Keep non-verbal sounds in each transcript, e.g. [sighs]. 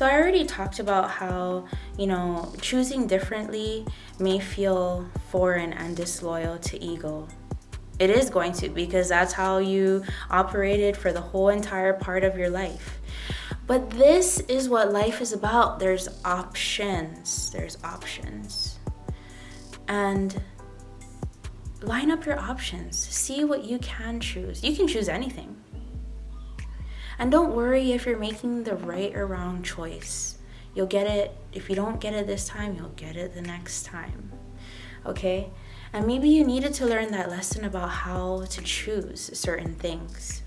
So I already talked about how, you know, choosing differently may feel foreign and disloyal to ego. It is going to because that's how you operated for the whole entire part of your life. But this is what life is about. There's options. There's options. And line up your options. See what you can choose. You can choose anything. And don't worry if you're making the right or wrong choice. You'll get it. If you don't get it this time, you'll get it the next time. Okay? And maybe you needed to learn that lesson about how to choose certain things.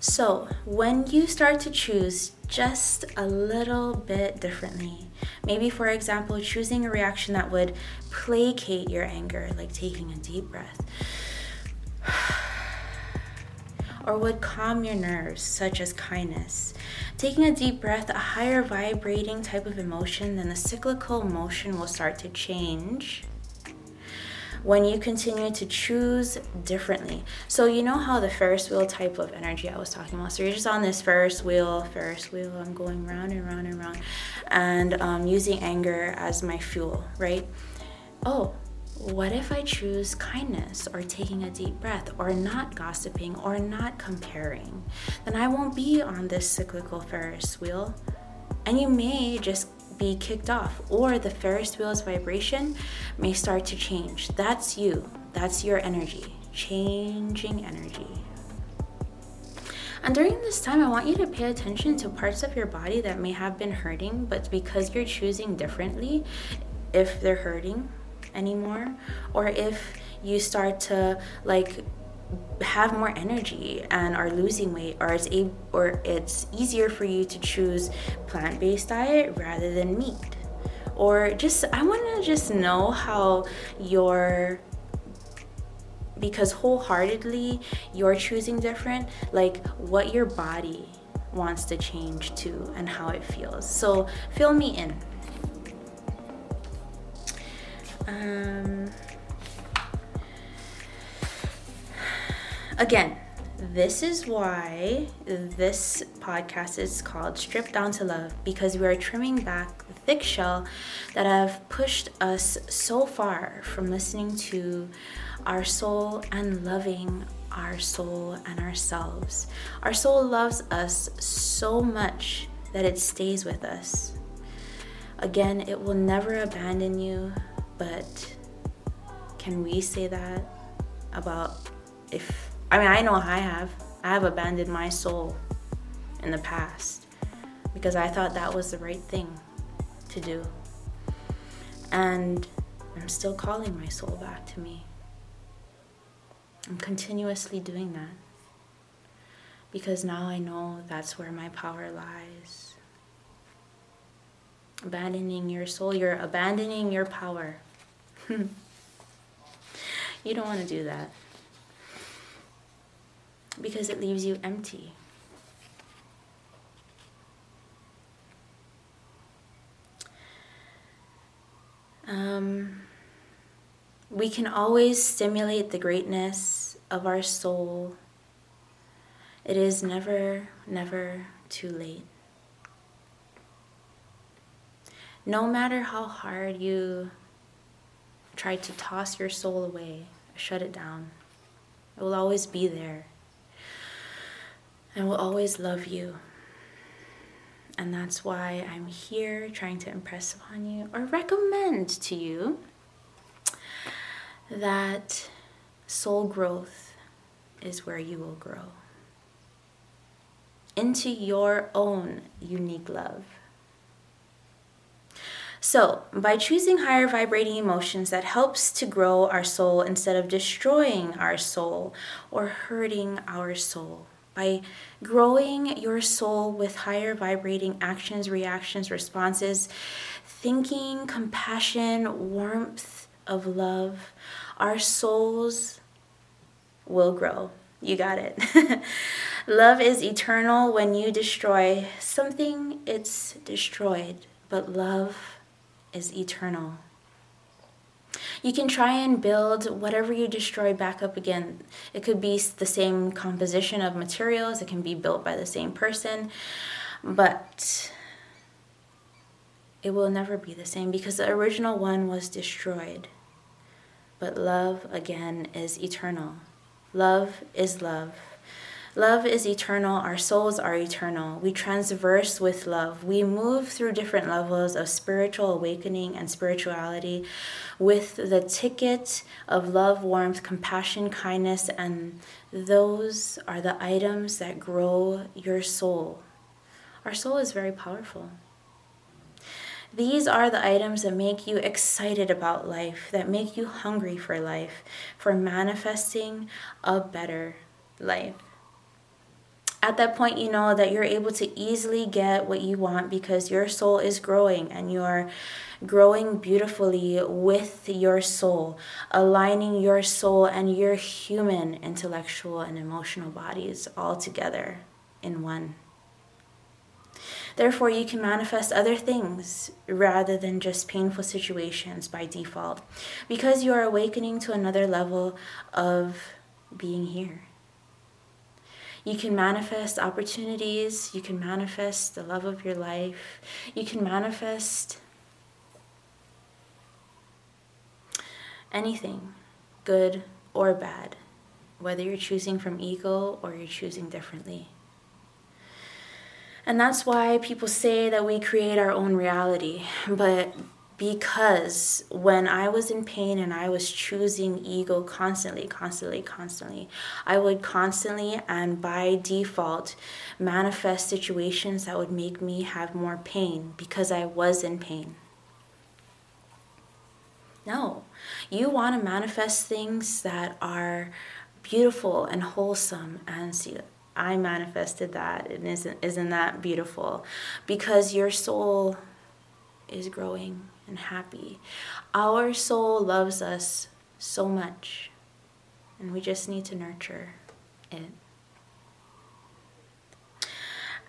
So, when you start to choose just a little bit differently, maybe for example, choosing a reaction that would placate your anger, like taking a deep breath, or would calm your nerves, such as kindness. Taking a deep breath, a higher vibrating type of emotion, then the cyclical motion will start to change when you continue to choose differently. So, you know how the Ferris wheel type of energy I was talking about? So, you're just on this Ferris wheel, Ferris wheel, I'm going round and round and round, and um, using anger as my fuel, right? Oh, what if I choose kindness or taking a deep breath or not gossiping or not comparing? Then I won't be on this cyclical Ferris wheel. And you may just be kicked off, or the Ferris wheel's vibration may start to change. That's you, that's your energy, changing energy. And during this time, I want you to pay attention to parts of your body that may have been hurting, but because you're choosing differently, if they're hurting anymore, or if you start to like have more energy and are losing weight or it's a, or it's easier for you to choose plant-based diet rather than meat. Or just I want to just know how your because wholeheartedly you're choosing different like what your body wants to change to and how it feels. So fill me in um again, this is why this podcast is called Stripped Down to Love because we are trimming back the thick shell that have pushed us so far from listening to our soul and loving our soul and ourselves. Our soul loves us so much that it stays with us. Again, it will never abandon you, but can we say that about if I mean, I know I have. I have abandoned my soul in the past because I thought that was the right thing to do. And I'm still calling my soul back to me. I'm continuously doing that because now I know that's where my power lies. Abandoning your soul, you're abandoning your power. You don't want to do that because it leaves you empty. Um, we can always stimulate the greatness of our soul. It is never, never too late. No matter how hard you try to toss your soul away, shut it down, it will always be there I will always love you. And that's why I'm here trying to impress upon you or recommend to you that soul growth is where you will grow into your own unique love. So, by choosing higher vibrating emotions that helps to grow our soul instead of destroying our soul or hurting our soul by growing your soul with higher vibrating actions, reactions, responses, thinking, compassion, warmth of love, our souls will grow. You got it. [laughs] love is eternal. When you destroy something, it's destroyed, but love is eternal. You can try and build whatever you destroyed back up again. It could be the same composition of materials, it can be built by the same person. But it will never be the same because the original one was destroyed. But love, again, is eternal. Love is love. Love is eternal. Our souls are eternal. We transverse with love. We move through different levels of spiritual awakening and spirituality with the ticket of love, warmth, compassion, kindness, and those are the items that grow your soul. Our soul is very powerful. These are the items that make you excited about life, that make you hungry for life, for manifesting a better life at that point you know that you're able to easily get what you want because your soul is growing and you're growing beautifully with your soul aligning your soul and your human intellectual and emotional bodies all together in one Therefore, you can manifest other things rather than just painful situations by default because you are awakening to another level of being here. You can manifest opportunities. You can manifest the love of your life. You can manifest anything, good or bad, whether you're choosing from ego or you're choosing differently. And that's why people say that we create our own reality. But because when I was in pain and I was choosing ego constantly, constantly, constantly, I would constantly and by default manifest situations that would make me have more pain because I was in pain. No, you want to manifest things that are beautiful and wholesome and see I manifested that and isn't isn't that beautiful because your soul is growing and happy. Our soul loves us so much, and we just need to nurture it.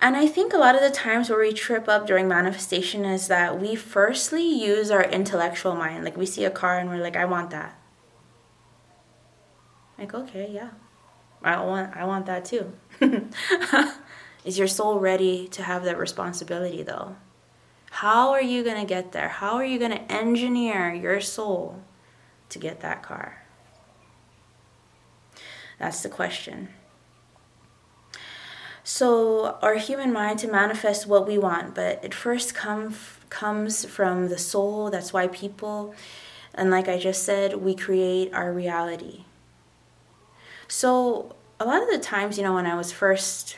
And I think a lot of the times where we trip up during manifestation is that we firstly use our intellectual mind. Like we see a car and we're like, I want that. Like, okay, yeah. I want I want that too. [laughs] is your soul ready to have that responsibility though? How are you going to get there? How are you going to engineer your soul to get that car? That's the question. So, our human mind to manifest what we want, but it first come, comes from the soul. That's why people, and like I just said, we create our reality. So, a lot of the times, you know, when I was first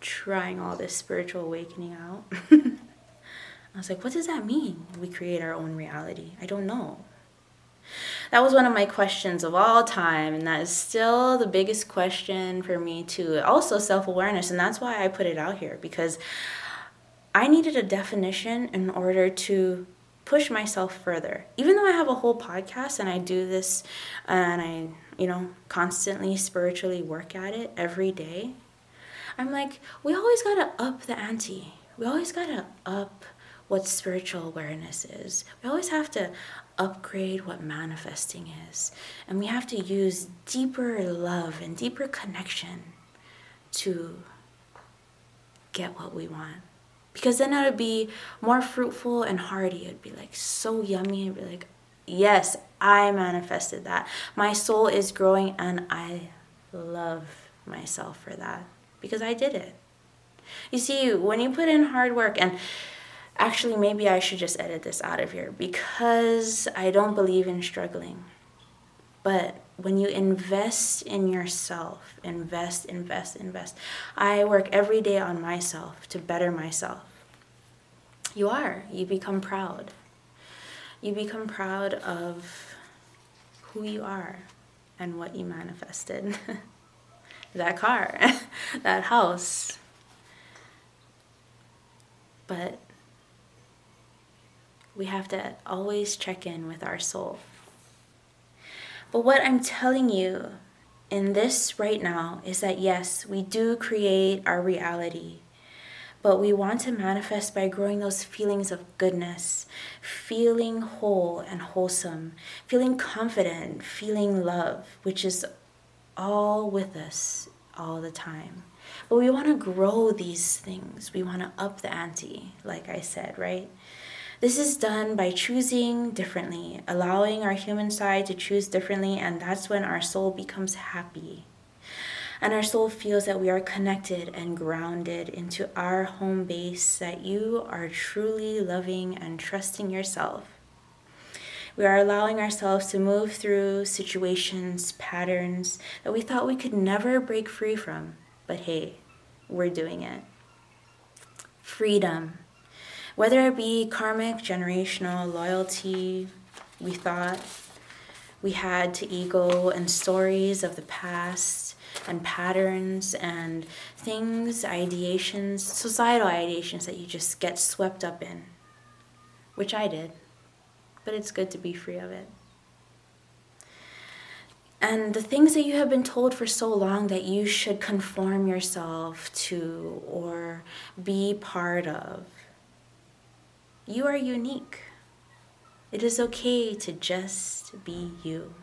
trying all this spiritual awakening out, [laughs] I was like, what does that mean? We create our own reality. I don't know. That was one of my questions of all time, and that is still the biggest question for me, too. Also, self awareness, and that's why I put it out here because I needed a definition in order to push myself further. Even though I have a whole podcast and I do this and I, you know, constantly spiritually work at it every day, I'm like, we always gotta up the ante. We always gotta up what spiritual awareness is. We always have to upgrade what manifesting is. And we have to use deeper love and deeper connection to get what we want. Because then it would be more fruitful and hearty. It'd be like so yummy. It'd be like, yes, I manifested that. My soul is growing and I love myself for that because I did it. You see, when you put in hard work and Actually, maybe I should just edit this out of here because I don't believe in struggling. But when you invest in yourself, invest, invest, invest. I work every day on myself to better myself. You are. You become proud. You become proud of who you are and what you manifested. [laughs] that car, [laughs] that house. But we have to always check in with our soul. But what I'm telling you in this right now is that yes, we do create our reality, but we want to manifest by growing those feelings of goodness, feeling whole and wholesome, feeling confident, feeling love, which is all with us all the time. But we want to grow these things. We want to up the ante, like I said, right? This is done by choosing differently, allowing our human side to choose differently, and that's when our soul becomes happy. And our soul feels that we are connected and grounded into our home base, that you are truly loving and trusting yourself. We are allowing ourselves to move through situations, patterns that we thought we could never break free from. But hey, we're doing it. Freedom whether it be karmic, generational, loyalty, we thought we had to ego and stories of the past and patterns and things, ideations, societal ideations that you just get swept up in, which I did. But it's good to be free of it. And the things that you have been told for so long that you should conform yourself to or be part of you are unique. It is okay to just be you.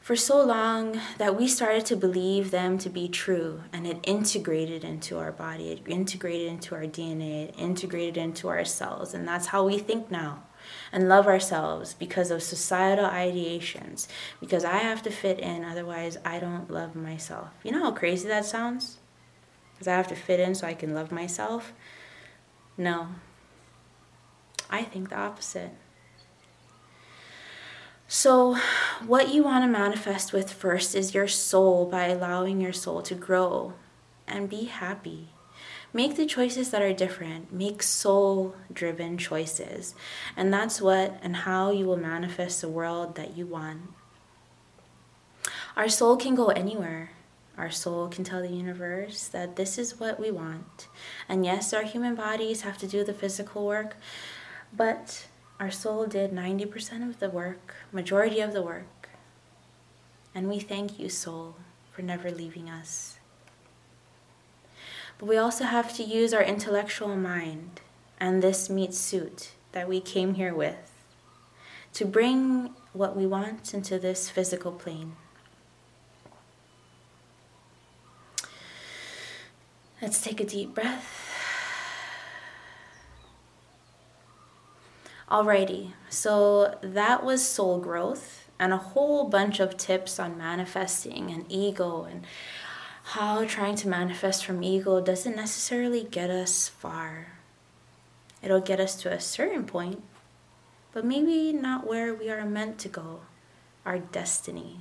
For so long that we started to believe them to be true, and it integrated into our body, it integrated into our DNA, it integrated into ourselves, and that's how we think now and love ourselves because of societal ideations. Because I have to fit in, otherwise, I don't love myself. You know how crazy that sounds? Because I have to fit in so I can love myself. No. I think the opposite. So, what you want to manifest with first is your soul by allowing your soul to grow and be happy. Make the choices that are different. Make soul driven choices. And that's what and how you will manifest the world that you want. Our soul can go anywhere. Our soul can tell the universe that this is what we want. And yes, our human bodies have to do the physical work, but our soul did 90% of the work, majority of the work. And we thank you, soul, for never leaving us. But we also have to use our intellectual mind and this meat suit that we came here with to bring what we want into this physical plane. Let's take a deep breath. Alrighty, so that was soul growth and a whole bunch of tips on manifesting and ego and how trying to manifest from ego doesn't necessarily get us far. It'll get us to a certain point, but maybe not where we are meant to go, our destiny.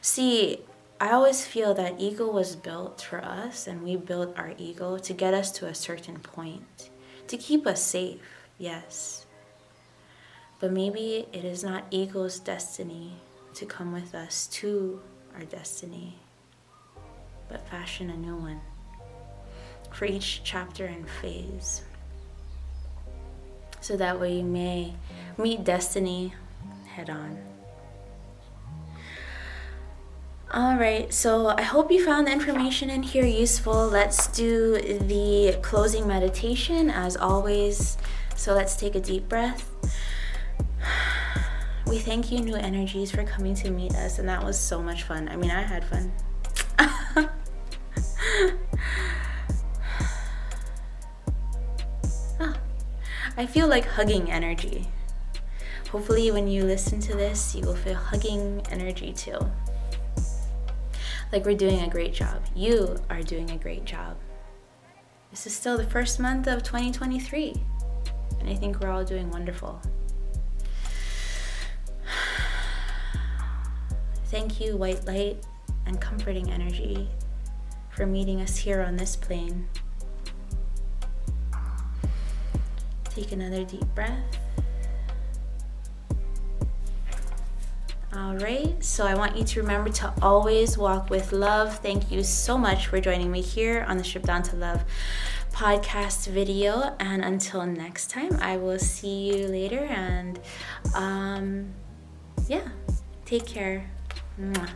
See, I always feel that ego was built for us, and we built our ego to get us to a certain point, to keep us safe, yes. But maybe it is not ego's destiny to come with us to our destiny, but fashion a new one for each chapter and phase. So that way you may meet destiny head on. All right, so I hope you found the information in here useful. Let's do the closing meditation as always. So let's take a deep breath. [sighs] We thank you, new energies, for coming to meet us, and that was so much fun. I mean, I had fun. [laughs] ah, I feel like hugging energy. Hopefully, when you listen to this, you will feel hugging energy too. Like we're doing a great job. You are doing a great job. This is still the first month of 2023, and I think we're all doing wonderful. [sighs] Thank you, white light and comforting energy, for meeting us here on this plane. Take another deep breath. All right, so I want you to remember to always walk with love. Thank you so much for joining me here on the Strip Down to Love podcast video. And until next time, I will see you later. And um, yeah, take care. Mwah.